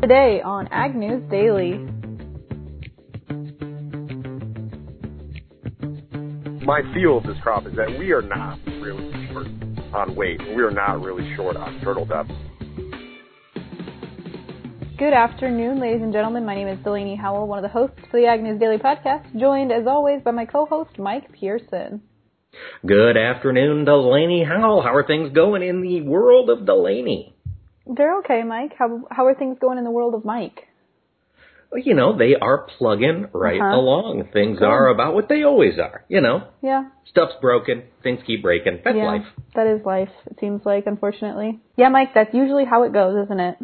Today on Ag News Daily. My feel of this crop is that we are not really short on weight. We are not really short on kernel depth. Good afternoon, ladies and gentlemen. My name is Delaney Howell, one of the hosts for the Ag News Daily podcast, joined as always by my co-host Mike Pearson. Good afternoon, Delaney Howell. How are things going in the world of Delaney? They're okay, Mike. How how are things going in the world of Mike? You know, they are plugging right Uh-huh. along. Things are about what they always are. You know, Yeah, stuff's broken, things keep breaking. That's yeah, life. that is life. It seems like, unfortunately. Yeah, Mike, that's usually how it goes, isn't it?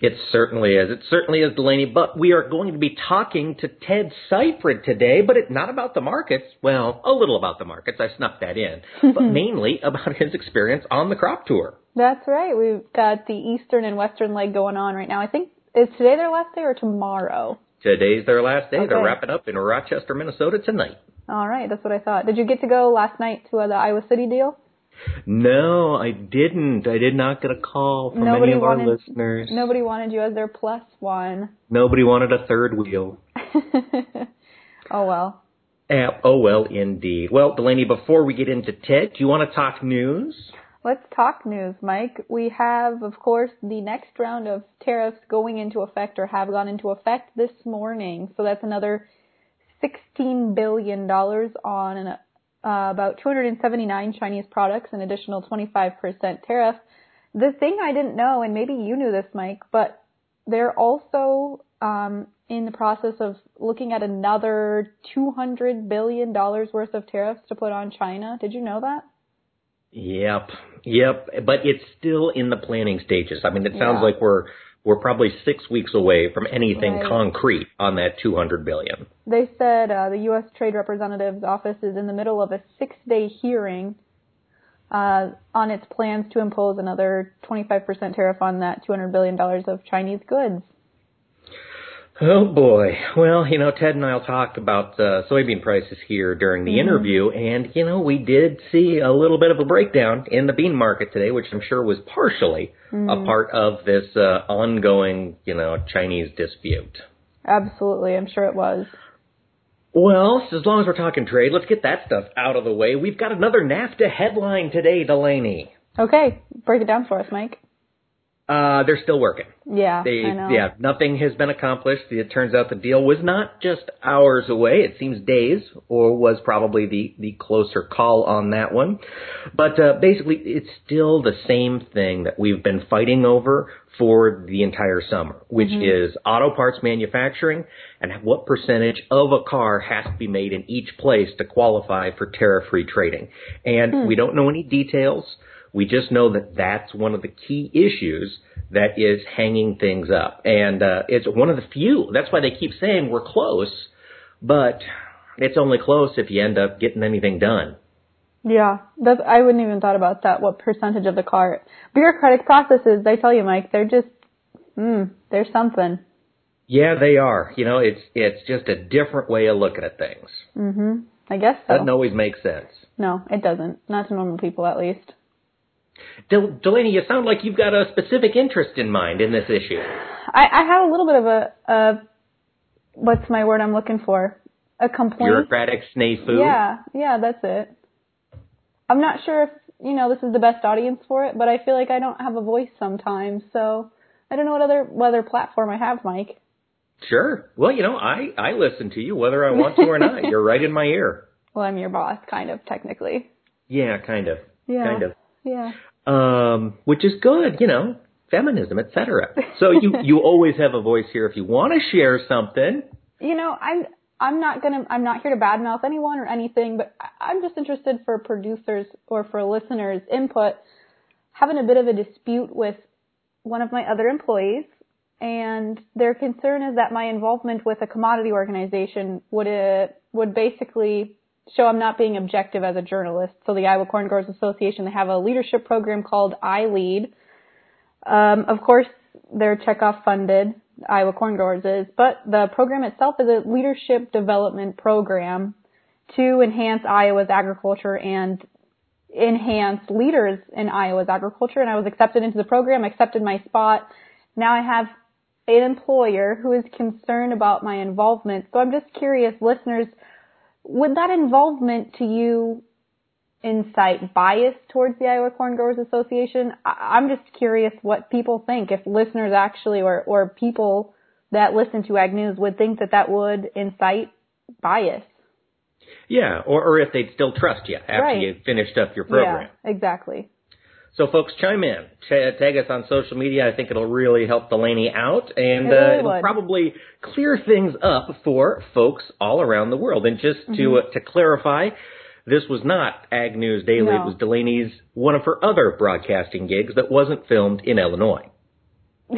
It certainly is. It certainly is, Delaney. But we are going to be talking to Ted Seifert today, but it's not about the markets. Well, a little about the markets. I snuck that in. but mainly about his experience on the crop tour. That's right. We've got the eastern and western leg going on right now. I think is today their last day or tomorrow? Today's their last day. They're wrapping up in Rochester, Minnesota tonight. All right, that's what I thought. Did you get to go last night to uh, the Iowa City deal? No, I didn't. I did not get a call from Nobody any of our listeners. Nobody wanted you as their plus one. Nobody wanted a third wheel. oh well. Eh, oh well, indeed. Well, Delaney, before we get into Ted, do you want to talk news? Let's talk news, Mike. We have, of course, the next round of tariffs going into effect or have gone into effect this morning. So that's another $16 billion on an, uh, about 279 Chinese products, an additional 25% tariff. The thing I didn't know, and maybe you knew this, Mike, but they're also um, in the process of looking at another $200 billion worth of tariffs to put on China. Did you know that? Yep, yep. But it's still in the planning stages. I mean, it sounds Yeah. like we're we're probably six weeks away from anything Right. concrete on that 200 billion. They said uh, the U.S. Trade Representative's office is in the middle of a six-day hearing uh, on its plans to impose another 25% tariff on that $200 billion of Chinese goods. Oh boy. Well, you know, Ted and I'll talk about uh, soybean prices here during the Mhm. interview, and you know, we did see a little bit of a breakdown in the bean market today, which I'm sure was partially a part of this uh, ongoing, you know, Chinese dispute. Absolutely, I'm sure it was. Well, as long as we're talking trade, let's get that stuff out of the way. We've got another NAFTA headline today, Delaney. Okay, break it down for us, Mike. Uh, they're still working. Yeah, They, I know. yeah, nothing has been accomplished. It turns out the deal was not just hours away. It seems days, or was probably the, the closer call on that one. But uh, basically, it's still the same thing that we've been fighting over for the entire summer, which is auto parts manufacturing and what percentage of a car has to be made in each place to qualify for tariff-free trading. And we don't know any details. We just know that that's one of the key issues that is hanging things up. And uh, it's one of the few. That's why they keep saying we're close, but it's only close if you end up getting anything done. Yeah, that's, I wouldn't even thought about that. What percentage of the car? Bureaucratic processes, they tell you, Mike, they're just, mm, there's something. Yeah, they are. You know, it's it's just a different way of looking at things. hmm I guess so. Doesn't always make sense. No, it doesn't. Not to normal people, at least. Del- Delaney, you sound like you've got a specific interest in mind in this issue. I, I have a little bit of a, a, what's my word I'm looking for? A complaint. Bureaucratic snafu. Yeah, yeah, that's it. I'm not sure if, you know, this is the best audience for it, but I feel like I don't have a voice sometimes, so I don't know what other, what other platform I have, Mike. Sure. Well, you know, I I listen to you whether I want to or not. You're right in my ear. Well, I'm your boss, kind of, technically. Yeah, kind of. Yeah. Kind of. Yeah. um, which is good, you know, feminism, etc. So you you always have a voice here if you want to share something. You know, I'm, I'm not gonna, I'm not here to badmouth anyone or anything, but I- I'm just interested for producers or for listeners' input, having a bit of a dispute with one of my other employees, and their concern is that my involvement with a commodity organization would uh, would basically show I'm not being objective as a journalist. So the Iowa Corn Growers Association, they have a leadership program called I Lead. Um, of course, they're checkoff funded, Iowa Corn Growers is, but the program itself is a leadership development program to enhance Iowa's agriculture and enhance leaders in Iowa's agriculture. And I was accepted into the program, accepted my spot. Now I have an employer who is concerned about my involvement. So I'm just curious, listeners, would that involvement to you incite bias towards the Iowa Corn Growers Association? I- I'm just curious what people think. If listeners actually, or, or people that listen to Ag News would think that that would incite bias. Yeah, or, or if they'd still trust you after Right. you finished up your program. Yeah, exactly. So, folks, chime in. Ta- tag us on social media. I think it'll really help Delaney out, and uh, it'll probably clear things up for folks all around the world. And just to uh, to clarify, this was not Ag News Daily. Mm-hmm. No. It was Delaney's one of her other broadcasting gigs that wasn't filmed in Illinois.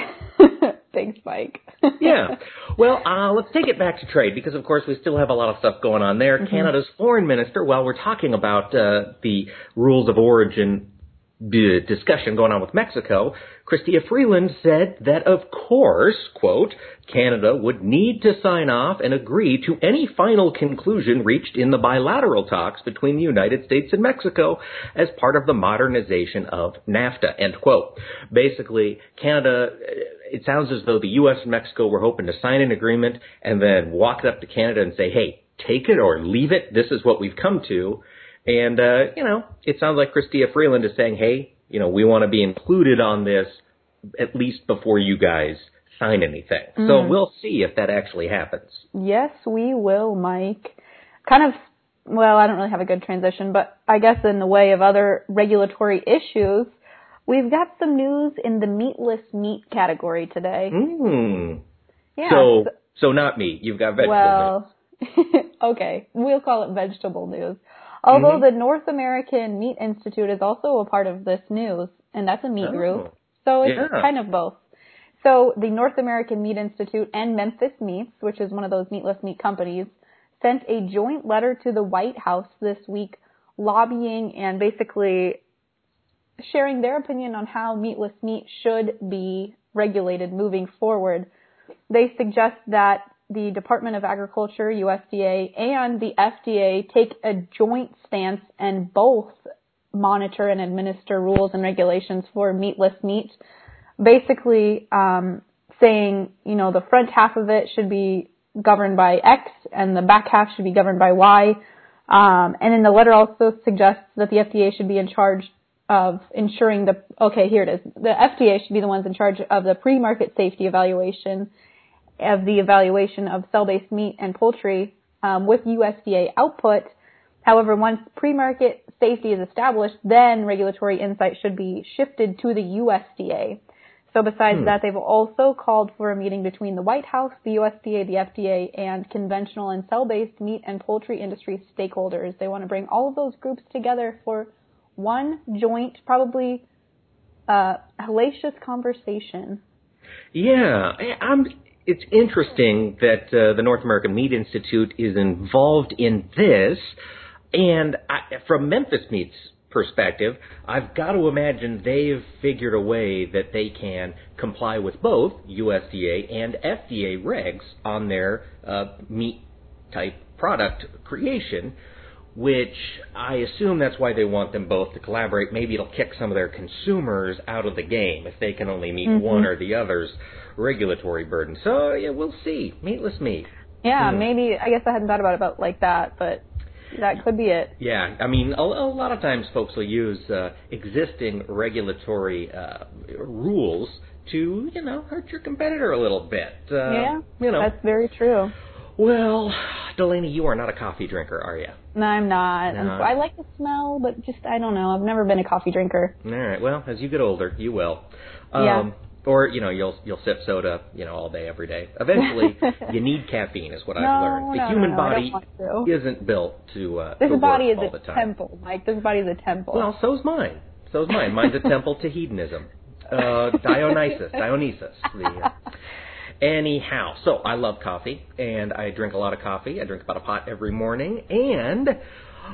Thanks, Mike. yeah. Well, uh, let's take it back to trade because, of course, we still have a lot of stuff going on there. Canada's foreign minister, while we're talking about uh, the rules of origin discussion going on with Mexico, Chrystia Freeland said that, of course, quote, Canada would need to sign off and agree to any final conclusion reached in the bilateral talks between the United States and Mexico as part of the modernization of NAFTA, end quote. Basically, Canada, it sounds as though the U.S. and Mexico were hoping to sign an agreement and then walk up to Canada and say, hey, take it or leave it. This is what we've come to. And, uh, you know, it sounds like Chrystia Freeland is saying, hey, you know, we want to be included on this at least before you guys sign anything. So we'll see if that actually happens. Yes, we will, Mike. Kind of, well, I don't really have a good transition, but I guess in the way of other regulatory issues, we've got some news in the meatless meat category today. Hmm. Yeah. so, so- not meat. You've got vegetable well, okay, we'll call it vegetable news. Although Mhm. the North American Meat Institute is also a part of this news, and that's a meat Oh. group. So it's Yeah. kind of both. So the North American Meat Institute and Memphis Meats, which is one of those meatless meat companies, sent a joint letter to the White House this week lobbying and basically sharing their opinion on how meatless meat should be regulated moving forward. They suggest that the Department of Agriculture, USDA, and the FDA take a joint stance and both monitor and administer rules and regulations for meatless meat. Basically, um, saying, you know, the front half of it should be governed by X and the back half should be governed by Y. Um, and then the letter also suggests that the FDA should be in charge of ensuring the, okay, here it is. The FDA should be the ones in charge of the pre-market safety evaluation of the evaluation of cell-based meat and poultry um, with USDA output. However, once pre-market safety is established, then regulatory insight should be shifted to the USDA. So besides that, they've also called for a meeting between the White House, the USDA, the FDA, and conventional and cell-based meat and poultry industry stakeholders. They want to bring all of those groups together for one joint, probably uh, hellacious conversation. Yeah, I'm. It's interesting that uh, the North American Meat Institute is involved in this, and I, from Memphis Meat's perspective, I've got to imagine they've figured a way that they can comply with both USDA and FDA regs on their uh, meat type product creation which I assume that's why they want them both to collaborate. Maybe it'll kick some of their consumers out of the game if they can only meet one or the other's regulatory burden. So yeah, we'll see. Meatless meat. Yeah, Hmm. maybe. I guess I hadn't thought about it about like that, but that could be it. Yeah, I mean, a, a lot of times folks will use uh, existing regulatory uh, rules to, you know, hurt your competitor a little bit. Uh, yeah, you know. that's very true. Well, Delaney, you are not a coffee drinker, are you? No, I'm not. No. I'm- I like the smell, but just I don't know. I've never been a coffee drinker. All right. Well, as you get older, you will. Um, Yeah. Or you know, you'll you'll sip soda, you know, all day, every day. Eventually, you need caffeine, is what No, I've learned. The no, human no, body don't want to. isn't built to uh, This to body work is all a the time. temple, Mike. This body is a temple. Well, so's mine. So's mine. Mine's a temple to hedonism. Uh, Dionysus, Dionysus. The, uh, anyhow, so I love coffee, and I drink a lot of coffee. I drink about a pot every morning, and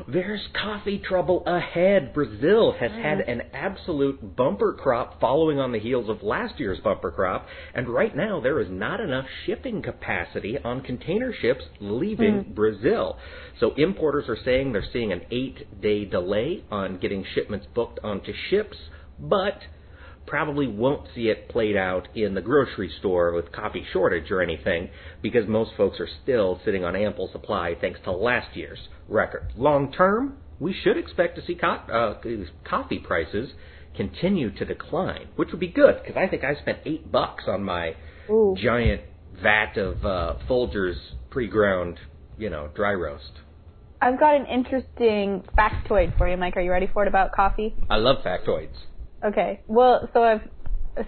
there's coffee trouble ahead. Brazil has had mm. an absolute bumper crop following on the heels of last year's bumper crop, and right now there is not enough shipping capacity on container ships leaving mm. Brazil. So importers are saying they're seeing an eight day delay on getting shipments booked onto ships, but probably won't see it played out in the grocery store with coffee shortage or anything because most folks are still sitting on ample supply thanks to last year's record. Long term, we should expect to see co- uh, coffee prices continue to decline, which would be good because I think I spent eight bucks on my Ooh. giant vat of uh, Folgers pre-ground, you know, dry roast. I've got an interesting factoid for you, Mike. Are you ready for it about coffee? I love factoids. Okay. Well, so I've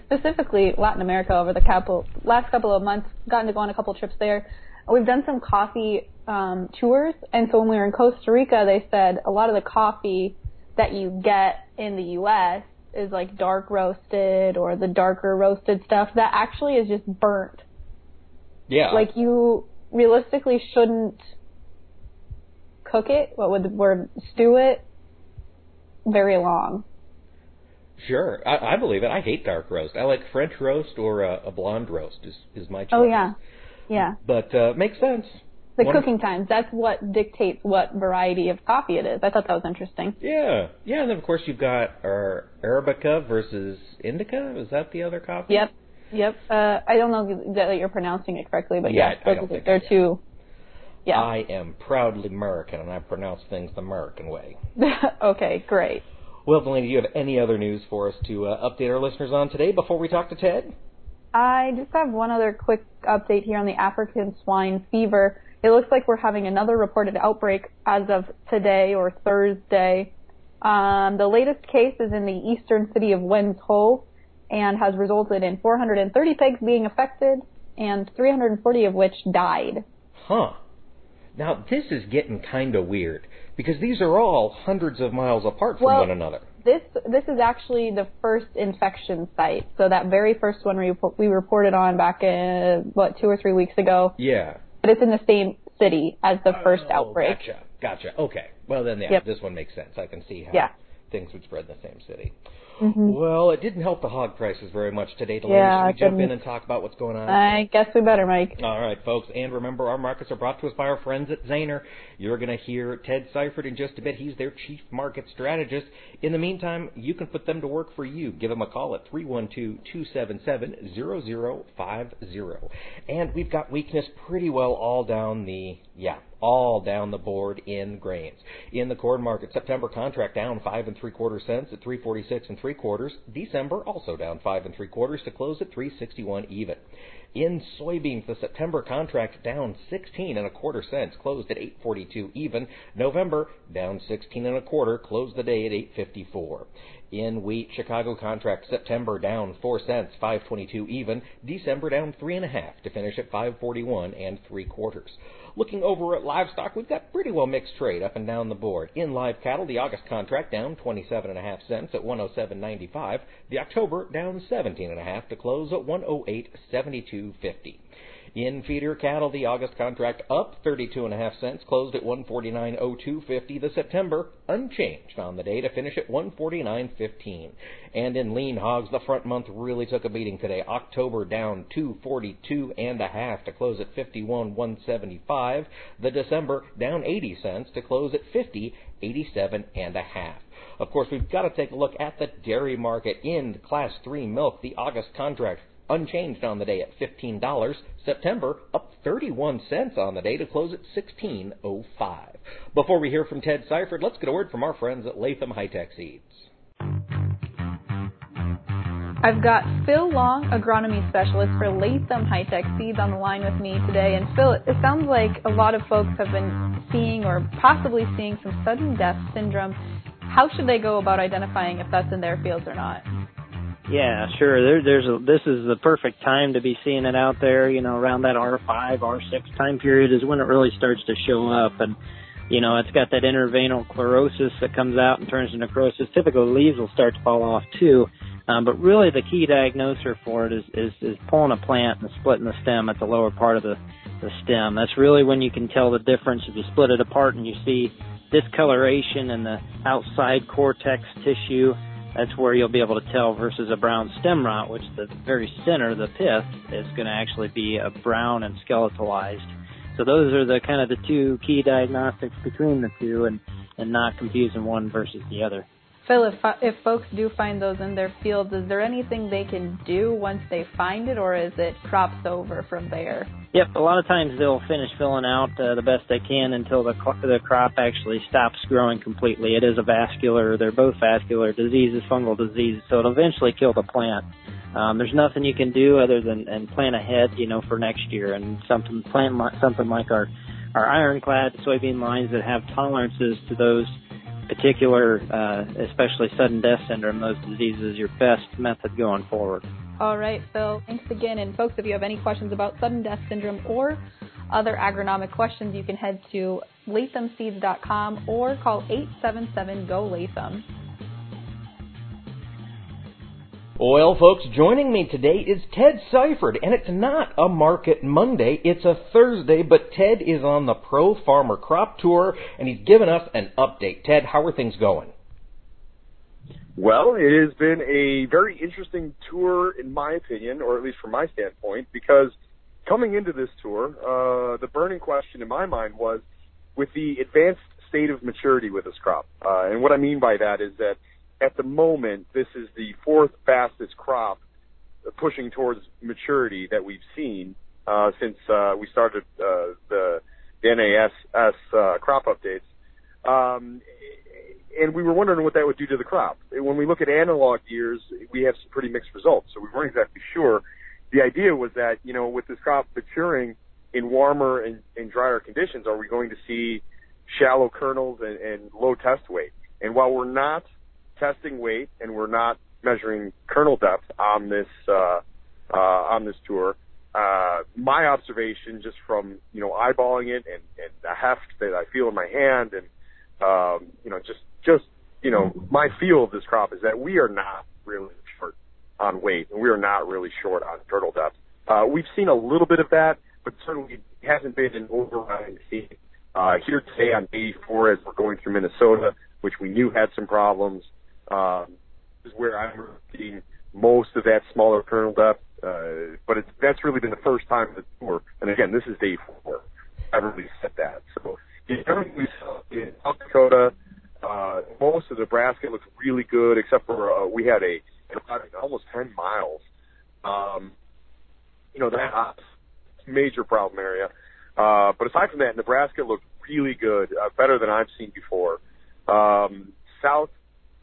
specifically Latin America over the couple last couple of months gotten to go on a couple trips there. We've done some coffee um, tours, and so when we were in Costa Rica, they said a lot of the coffee that you get in the U.S. is like dark roasted or the darker roasted stuff that actually is just burnt. Yeah. Like you realistically shouldn't cook it. What would the word stew it? Very long. Sure, I, I believe it. I hate dark roast. I like French roast or a, a blonde roast is is my choice. Oh yeah, yeah. But uh, makes sense. The cooking times. That's what dictates what variety of coffee it is. I thought that was interesting. Yeah, yeah, and then of course you've got our Arabica versus Indica. Is that the other coffee? Yep. Yep. Uh, I don't know that you're pronouncing it correctly, but Yeah, yes, I think they're I two. Yeah. I am proudly American, and I pronounce things the American way. okay, great. Well, Delaney, do you have any other news for us to uh, update our listeners on today before we talk to Ted? I just have one other quick update here on the African swine fever. It looks like we're having another reported outbreak as of today or Thursday. Um, the latest case is in the eastern city of Wenzhou and has resulted in 430 pigs being affected and 340 of which died. Huh. Now, this is getting kind of weird because these are all hundreds of miles apart from Well- one another. This this is actually the first infection site. So that very first one we we reported on back in what two or three weeks ago. Yeah. But it's in the same city as the first Oh, outbreak. Gotcha. Gotcha. Okay. Well, then, yeah, Yep. this one makes sense. I can see how Yeah. things would spread in the same city. Hmm Well, it didn't help the hog prices very much today, Delaney. Yeah, Should we jump in and talk about what's going on? I guess we better, Mike. All right, folks, and remember our markets are brought to us by our friends at Zaner. You're going to hear Ted Seifert in just a bit. He's their chief market strategist. In the meantime, you can put them to work for you. Give them a call at 312-277-0050. And we've got weakness pretty well all down the, yeah, all down the board in grains. In the corn market, September contract down five and three quarter cents at 346 and three quarters. December also down five and three quarters to close at 361 even. In soybeans, the September contract down 16 and a quarter cents, closed at 842 even. November down 16 and a quarter, closed the day at 854. In wheat, Chicago contract September down 4 cents, 522 even. December down 3.5 to finish at 541 and 3 quarters. Looking over at livestock, we've got pretty well mixed trade up and down the board. In live cattle, the August contract down 27.5 cents at 107.95. The October down 17.5 to close at 108.72.50. In feeder cattle, the August contract up 32.5 cents, closed at 149.0250. The September unchanged on the day to finish at 149.15. And in lean hogs, the front month really took a beating today. October down 242 and a half to close at 51.175. The December down 80 cents to close at 50.87 and a half. Of course, we've got to take a look at the dairy market in Class 3 milk. The August contract unchanged on the day at $15. September up 31 cents on the day to close at 16.05. Before we hear from Ted Seifert, let's get a word from our friends at Latham Hi-Tech Seeds. I've got Phil Long, agronomy specialist for Latham Hi-Tech Seeds, on the line with me today. And Phil, it sounds like a lot of folks have been seeing or possibly seeing some sudden death syndrome. How should they go about identifying if that's in their fields or not? Yeah, sure. There, there's a, this is the perfect time to be seeing it out there. You know, around that R5, R6 time period is when it really starts to show up, and you know, it's got that interveinal chlorosis that comes out and turns to necrosis. Typically, leaves will start to fall off too. Um, but really, the key diagnoser for it is, is is pulling a plant and splitting the stem at the lower part of the the stem. That's really when you can tell the difference if you split it apart and you see discoloration in the outside cortex tissue that's where you'll be able to tell versus a brown stem rot, which the very center, the pith, is going to actually be a brown and skeletalized. So those are the kind of the two key diagnostics between the two, and and not confusing one versus the other. Phil, if, if folks do find those in their fields, is there anything they can do once they find it, or is it crops over from there? Yep, a lot of times they'll finish filling out uh, the best they can until the the crop actually stops growing completely. It is a vascular; they're both vascular diseases, fungal diseases, so it'll eventually kill the plant. Um, there's nothing you can do other than and plan ahead, you know, for next year and something plan something like our our ironclad soybean lines that have tolerances to those particular, uh, especially sudden death syndrome, those diseases, your best method going forward. All right, Phil. Thanks again. And folks, if you have any questions about sudden death syndrome or other agronomic questions, you can head to lathamseeds.com or call 877 GO Latham. Well, folks, joining me today is Ted Seifert, and it's not a Market Monday, it's a Thursday, but Ted is on the Pro Farmer Crop Tour, and he's given us an update. Ted, how are things going? Well, it has been a very interesting tour, in my opinion, or at least from my standpoint, because coming into this tour, uh, the burning question in my mind was with the advanced state of maturity with this crop. Uh, and what I mean by that is that at the moment, this is the fourth fastest crop pushing towards maturity that we've seen uh, since uh, we started uh, the, NASS uh, crop updates. Um, and we were wondering what that would do to the crop. When we look at analog years, we have some pretty mixed results, so we weren't exactly sure. The idea was that, you know, with this crop maturing in warmer and, and drier conditions, are we going to see shallow kernels and, and low test weight? And while we're not testing weight and we're not measuring kernel depth on this uh, uh, on this tour. Uh, my observation, just from you know eyeballing it and, and the heft that I feel in my hand, and um, you know just just you know my feel of this crop is that we are not really short on weight, and we are not really short on kernel depth. Uh, we've seen a little bit of that, but certainly it hasn't been an overriding theme. Uh, here today on day four, as we're going through Minnesota, which we knew had some problems, um, is where I'm seeing most of that smaller kernel depth. Uh, but it's, that's really been the first time in the tour. And again, this is day four. I really said that. So everything we saw in South Dakota, uh, most of Nebraska looks really good, except for uh, we had a almost 10 miles. Um, you know, that major problem area. Uh, but aside from that, Nebraska looked really good, uh, better than I've seen before. Um, South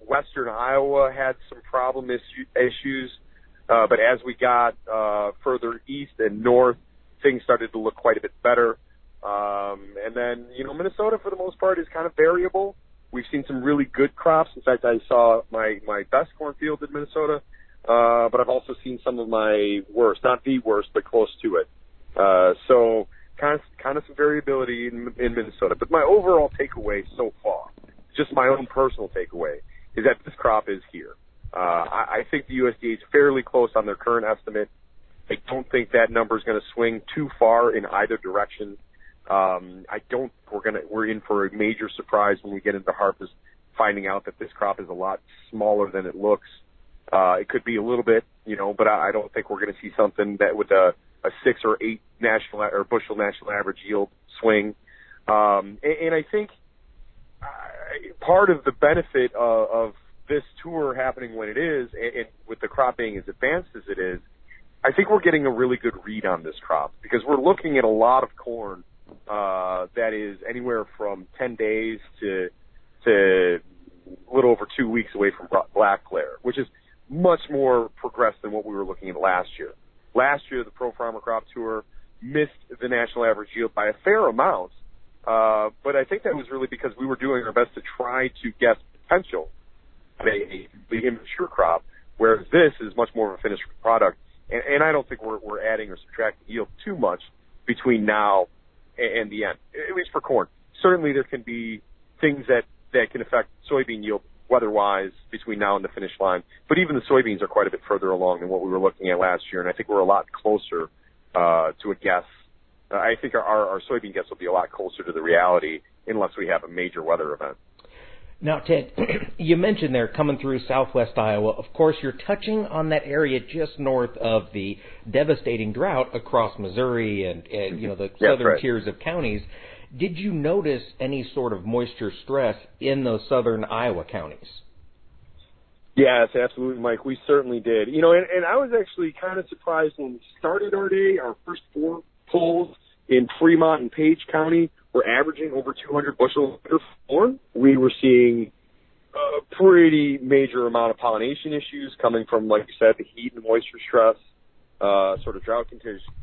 Western Iowa had some problem issue, issues, uh, but as we got uh, further east and north, things started to look quite a bit better. Um, and then, you know, Minnesota for the most part is kind of variable. We've seen some really good crops. In fact, I saw my my best cornfield in Minnesota, uh, but I've also seen some of my worst, not the worst, but close to it. Uh, so kind of kind of some variability in, in Minnesota. But my overall takeaway so far, just my own personal takeaway, is that this crop is here. Uh, I, I think the USDA is fairly close on their current estimate. I don't think that number is going to swing too far in either direction. Um, I don't. We're gonna. We're in for a major surprise when we get into harvest, finding out that this crop is a lot smaller than it looks. Uh, it could be a little bit, you know, but I, I don't think we're going to see something that with a, a six or eight national or bushel national average yield swing. Um, and, and I think part of the benefit of, of this tour happening when it is, and, and with the crop being as advanced as it is, I think we're getting a really good read on this crop because we're looking at a lot of corn uh, that is anywhere from 10 days to to a little over two weeks away from black layer, which is much more progressed than what we were looking at last year. Last year, the Pro Farmer Crop Tour missed the national average yield by a fair amount, uh, but I think that was really because we were doing our best to try to guess potential of a, the immature crop, whereas this is much more of a finished product. And, and I don't think we're, we're adding or subtracting yield too much between now and, the end, at least for corn. Certainly there can be things that, that can affect soybean yield weather-wise between now and the finish line. But even the soybeans are quite a bit further along than what we were looking at last year, and I think we're a lot closer uh, to a guess I think our, our soybean guess will be a lot closer to the reality unless we have a major weather event. Now, Ted, you mentioned there coming through southwest Iowa. Of course, you're touching on that area just north of the devastating drought across Missouri and, and you know the mm-hmm. southern right. tiers of counties. Did you notice any sort of moisture stress in those southern Iowa counties? Yes, absolutely, Mike. We certainly did. You know, and, and I was actually kind of surprised when we started our day. Our first four pulls in Fremont and Page County were averaging over 200 bushels per corn. We were seeing a pretty major amount of pollination issues coming from, like you said, the heat and moisture stress, uh, sort of drought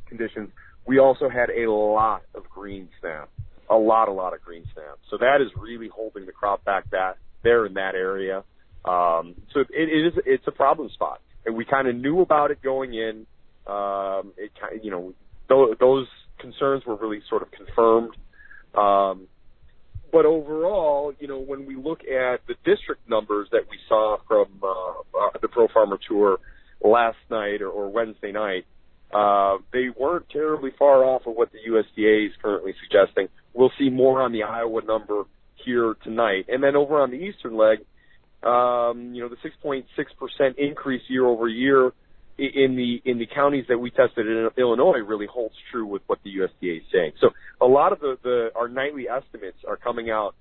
conditions. We also had a lot of green snap, a lot, a lot of green snap. So that is really holding the crop back that there in that area. Um, so it, it is it's a problem spot, and we kind of knew about it going in. Um, it kind you know th- those concerns were really sort of confirmed. Um, but overall, you know, when we look at the district numbers that we saw from uh, uh, the Pro Farmer Tour last night or, or Wednesday night, uh, they weren't terribly far off of what the USDA is currently suggesting. We'll see more on the Iowa number here tonight, and then over on the eastern leg, um, you know, the 6.6% increase year over year in the in the counties that we tested in Illinois really holds true with what the USDA is saying. So a lot of the, the our nightly estimates are coming out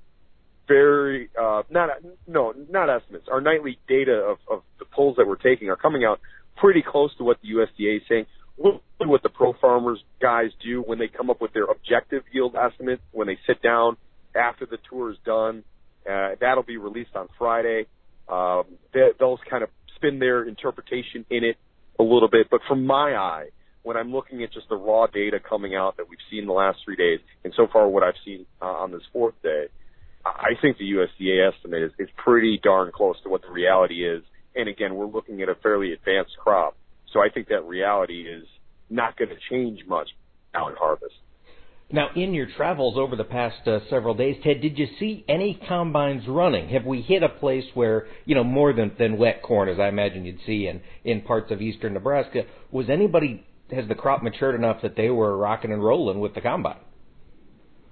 very uh, not no not estimates. Our nightly data of, of the polls that we're taking are coming out pretty close to what the USDA is saying. What the pro farmers guys do when they come up with their objective yield estimate when they sit down after the tour is done uh, that'll be released on Friday. Um, they, they'll kind of spin their interpretation in it a little bit, but from my eye, when I'm looking at just the raw data coming out that we've seen the last three days, and so far what I've seen uh, on this fourth day, I think the USDA estimate is, is pretty darn close to what the reality is. And again, we're looking at a fairly advanced crop, so I think that reality is not going to change much now in harvest. Now, in your travels over the past uh, several days, Ted, did you see any combines running? Have we hit a place where, you know, more than, than wet corn, as I imagine you'd see in, in parts of eastern Nebraska, was anybody, has the crop matured enough that they were rocking and rolling with the combine?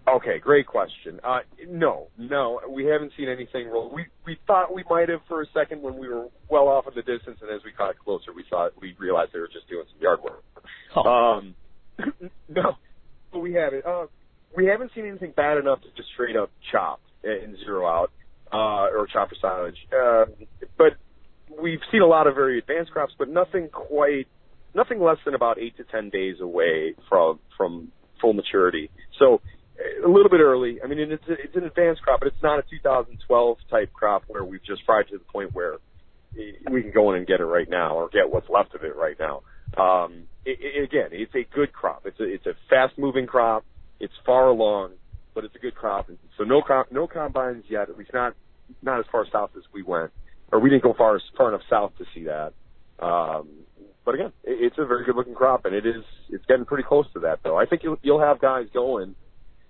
Okay, great question. Uh, no, no, we haven't seen anything roll. We we thought we might have for a second when we were well off in the distance, and as we got closer, we saw we realized they were just doing some yard work. Oh. Um, no, we haven't. Uh, we haven't seen anything bad enough to just straight up chop and zero out uh, or chop for silage. Uh, but we've seen a lot of very advanced crops, but nothing quite, nothing less than about eight to ten days away from from full maturity. So a little bit early. I mean, it's a, it's an advanced crop, but it's not a 2012 type crop where we've just fried to the point where we can go in and get it right now or get what's left of it right now. Um, it, it, again, it's a good crop. It's a it's a fast moving crop. It's far along, but it's a good crop. So no crop, no combines yet. At least not not as far south as we went, or we didn't go far far enough south to see that. Um, but again, it, it's a very good looking crop, and it is it's getting pretty close to that though. I think you'll you'll have guys going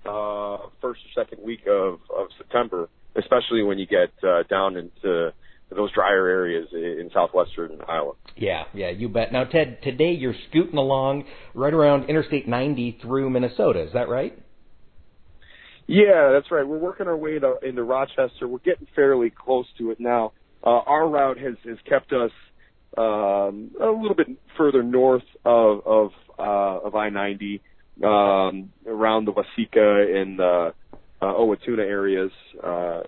uh, first or second week of of September, especially when you get uh, down into those drier areas in southwestern Iowa. Yeah, yeah, you bet. Now, Ted, today you're scooting along right around Interstate 90 through Minnesota. Is that right? Yeah, that's right. We're working our way to, into Rochester. We're getting fairly close to it now. Uh, our route has has kept us um, a little bit further north of of, uh, of I-90, um, around the Waseca and uh, uh, Owatonna areas. Uh,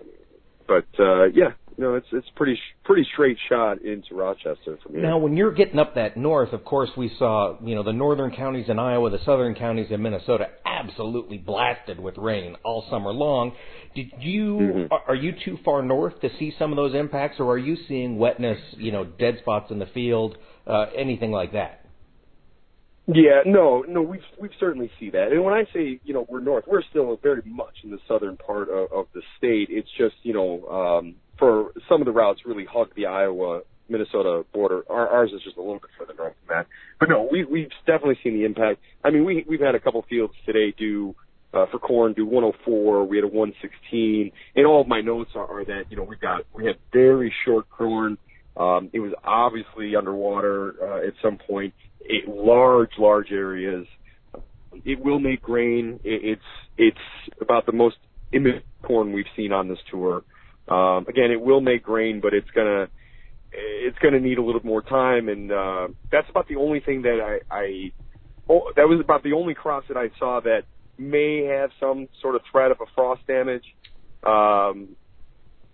but uh, yeah, you know, it's it's pretty pretty straight shot into Rochester from here. Now, when you're getting up that north, of course, we saw you know the northern counties in Iowa, the southern counties in Minnesota, absolutely blasted with rain all summer long. Did you mm-hmm. are you too far north to see some of those impacts, or are you seeing wetness, you know, dead spots in the field, uh, anything like that? Yeah, no, no, we've we've certainly see that. And when I say you know we're north, we're still very much in the southern part of, of the state. It's just you know um, for some of the routes really hug the Iowa Minnesota border. Our, ours is just a little bit further north than that. But no, we, we've definitely seen the impact. I mean, we, we've had a couple fields today do, uh, for corn do 104. We had a 116. And all of my notes are, are that, you know, we got, we had very short corn. Um, it was obviously underwater, uh, at some point. It, large, large areas. It will make grain. It, it's, it's about the most immense corn we've seen on this tour. Um, again, it will make grain, but it's gonna it's gonna need a little more time, and uh, that's about the only thing that I, I oh, that was about the only cross that I saw that may have some sort of threat of a frost damage. Um,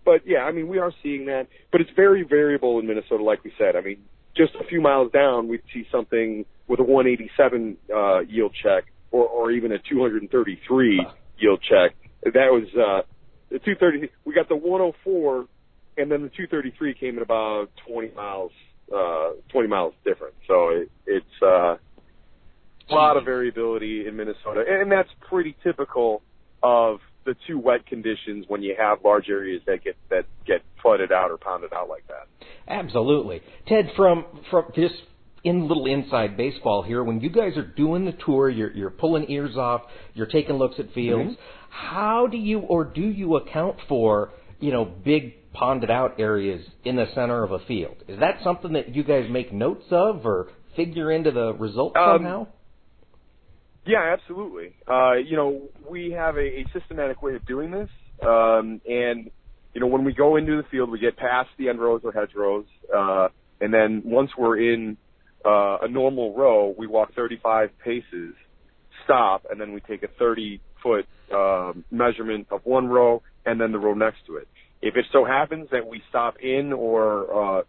but yeah, I mean, we are seeing that, but it's very variable in Minnesota, like we said. I mean, just a few miles down, we'd see something with a 187 uh, yield check, or or even a 233 yield check. That was uh, the 230. We got the 104, and then the 233 came at about 20 miles, uh, 20 miles different. So it, it's uh, a lot of variability in Minnesota, and that's pretty typical of the two wet conditions when you have large areas that get that get flooded out or pounded out like that. Absolutely, Ted. From from just in little inside baseball here, when you guys are doing the tour, you're you're pulling ears off, you're taking looks at fields. Mm-hmm. How do you or do you account for you know big ponded out areas in the center of a field? Is that something that you guys make notes of or figure into the result um, somehow? Yeah, absolutely. Uh, you know, we have a, a systematic way of doing this, um, and you know, when we go into the field, we get past the end rows or hedgerows, uh, and then once we're in uh, a normal row, we walk 35 paces, stop, and then we take a 30 foot uh, measurement of one row and then the row next to it. If it so happens that we stop in or uh,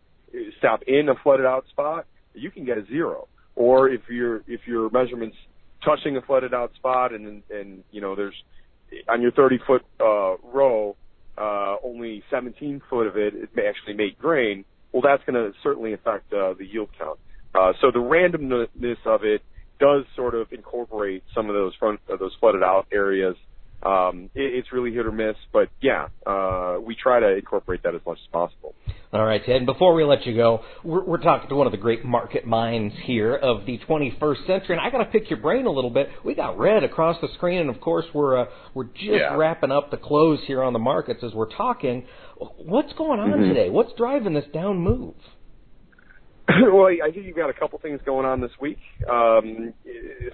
stop in a flooded out spot, you can get a zero. Or if your if your measurements touching a flooded out spot and and you know there's on your 30 foot uh, row uh, only 17 foot of it it may actually make grain well that's going to certainly affect uh, the yield count uh, so the randomness of it does sort of incorporate some of those front uh, those flooded out areas um, it, it's really hit or miss, but yeah, uh, we try to incorporate that as much as possible. All right, Ted. And before we let you go, we're, we're talking to one of the great market minds here of the 21st century, and I got to pick your brain a little bit. We got red across the screen, and of course, we're uh, we're just yeah. wrapping up the close here on the markets as we're talking. What's going on mm-hmm. today? What's driving this down move? well, I think you've got a couple things going on this week. Um,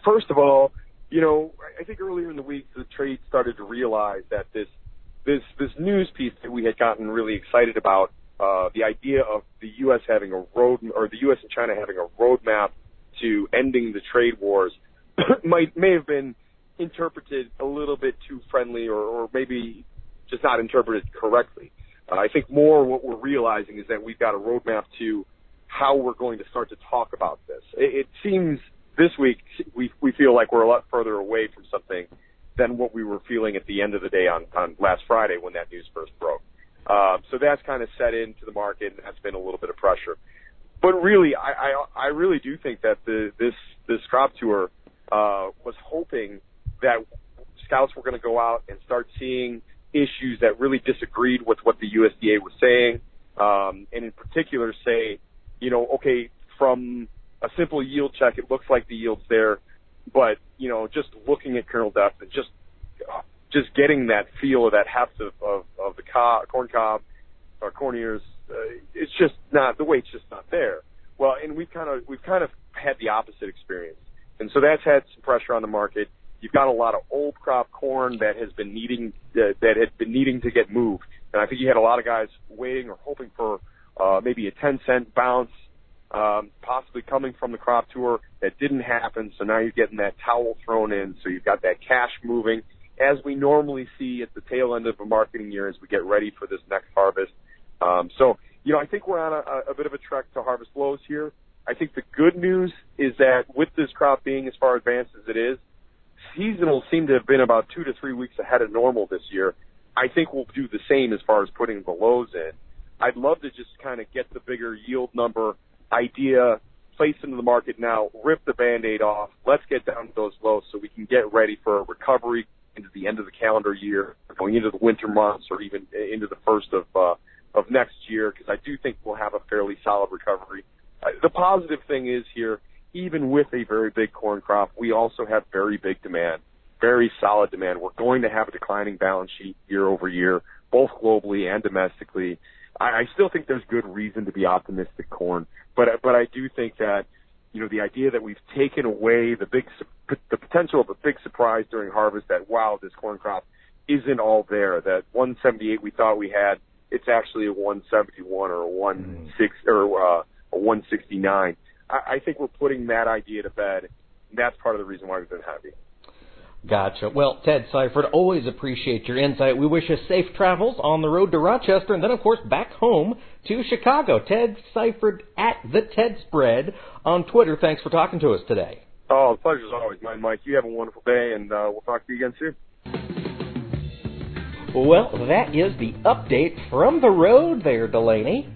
first of all, you know, I think earlier in the week the trade started to realize that this this this news piece that we had gotten really excited about, uh, the idea of the U.S. having a road or the U.S. and China having a roadmap to ending the trade wars, might may have been interpreted a little bit too friendly, or, or maybe just not interpreted correctly. Uh, I think more what we're realizing is that we've got a roadmap to how we're going to start to talk about this. It, it seems this week we we feel like we're a lot further away from something than what we were feeling at the end of the day on on last Friday when that news first broke. Uh, so that's kind of set into the market, and that's been a little bit of pressure. But really, I I, I really do think that the this this crop tour uh, was hoping that scouts were going to go out and start seeing issues that really disagreed with what the USDA was saying, um, and in particular say, you know, okay, from a simple yield check, it looks like the yield's there, but you know, just looking at kernel depth and just just getting that feel of that heft of of, of the cob, corn cob or corn ears, uh, it's just not the weight's just not there. Well, and we've kind of we've kind of had the opposite experience, and so that's had some pressure on the market. You've got a lot of old crop corn that has been needing uh, that had been needing to get moved, and I think you had a lot of guys waiting or hoping for uh, maybe a 10 cent bounce um, possibly coming from the crop tour that didn't happen. So now you're getting that towel thrown in. So you've got that cash moving as we normally see at the tail end of a marketing year as we get ready for this next harvest. Um, so, you know, I think we're on a, a bit of a trek to harvest lows here. I think the good news is that with this crop being as far advanced as it is, seasonal seem to have been about two to three weeks ahead of normal this year. I think we'll do the same as far as putting the lows in. I'd love to just kind of get the bigger yield number idea placed into the market now, rip the band-aid off. Let's get down to those lows so we can get ready for a recovery into the end of the calendar year, going into the winter months, or even into the first of uh, of next year. Because I do think we'll have a fairly solid recovery. Uh, the positive thing is here, even with a very big corn crop, we also have very big demand, very solid demand. We're going to have a declining balance sheet year over year, both globally and domestically. I, I still think there's good reason to be optimistic, corn. But but I do think that you know the idea that we've taken away the big the potential of a big surprise during harvest that wow this corn crop isn't all there that 178 we thought we had it's actually a 171 or a 16 mm. or uh, a 169. I, I think we're putting that idea to bed. And that's part of the reason why we've been happy. Gotcha. Well, Ted Seifert, always appreciate your insight. We wish you safe travels on the road to Rochester and then, of course, back home to Chicago. Ted Seifert at the Ted Spread on Twitter. Thanks for talking to us today. Oh, the pleasure's always mine, Mike. You have a wonderful day, and uh, we'll talk to you again soon. Well, that is the update from the road there, Delaney.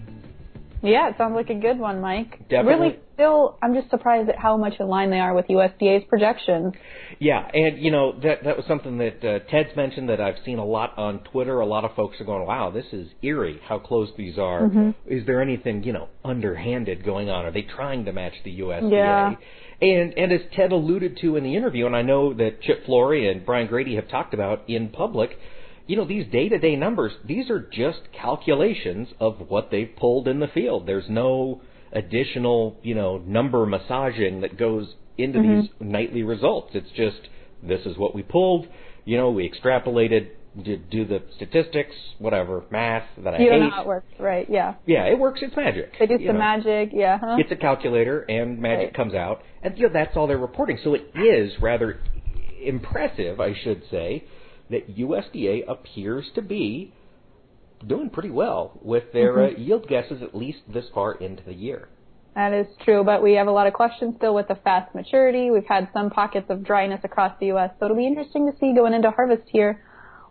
Yeah, it sounds like a good one, Mike. Definitely. Really, still, I'm just surprised at how much in line they are with USDA's projections. Yeah, and you know that that was something that uh, Ted's mentioned that I've seen a lot on Twitter. A lot of folks are going, "Wow, this is eerie. How close these are. Mm-hmm. Is there anything you know underhanded going on? Are they trying to match the USDA?" Yeah. And and as Ted alluded to in the interview, and I know that Chip Flory and Brian Grete have talked about in public, you know, these day-to-day numbers, these are just calculations of what they've pulled in the field. There's no additional, you know, number massaging that goes into Mm-hmm. these nightly results. It's just this is what we pulled. You know, we extrapolated, did do the statistics, whatever, math that I You hate. know how it works, right? Yeah. Yeah, it works. It's magic. They do you some know. magic, yeah. Huh? It's a calculator, and magic Right. comes out, and you know that's all they're reporting. So it is rather impressive, I should say, that USDA appears to be doing pretty well with their Mm-hmm. uh, yield guesses, at least this far into the year. That is true, but we have a lot of questions still with the fast maturity. We've had some pockets of dryness across the U.S., so it'll be interesting to see going into harvest here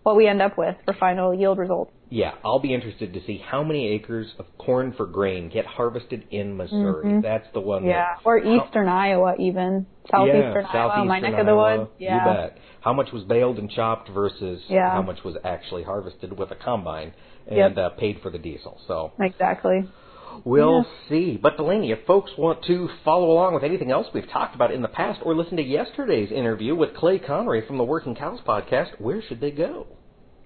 what we end up with for final yield results. Yeah, I'll be interested to see how many acres of corn for grain get harvested in Missouri. That's the one. Mm-hmm. Yeah, that, or eastern Iowa even, southeastern yeah, Iowa, my neck of the woods. Yeah, You bet. How much was baled and chopped versus Yeah. how much was actually harvested with a combine and Yep. uh, paid for the diesel. So exactly. We'll see. But Delaney, if folks want to follow along with anything else we've talked about in the past or listen to yesterday's interview with Clay Conry from the Working Cows podcast, where should they go?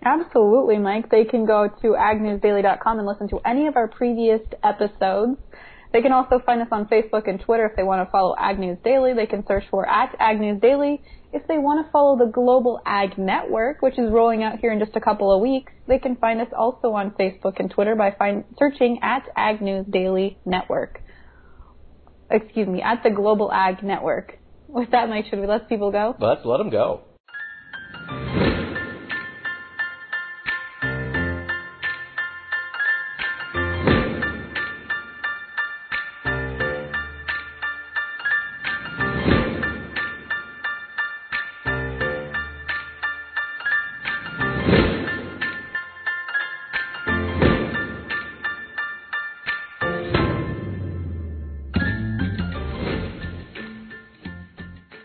Absolutely, Mike. They can go to agnewsdaily.com and listen to any of our previous episodes. They can also find us on Facebook and Twitter if they want to follow Ag News Daily. They can search for at Ag News Daily. If they want to follow the Global Ag Network, which is rolling out here in just a couple of weeks, they can find us also on Facebook and Twitter by find, searching at Ag News Daily Network. Excuse me, at the Global Ag Network. With that, Mike, should we let people go? Let's let them go.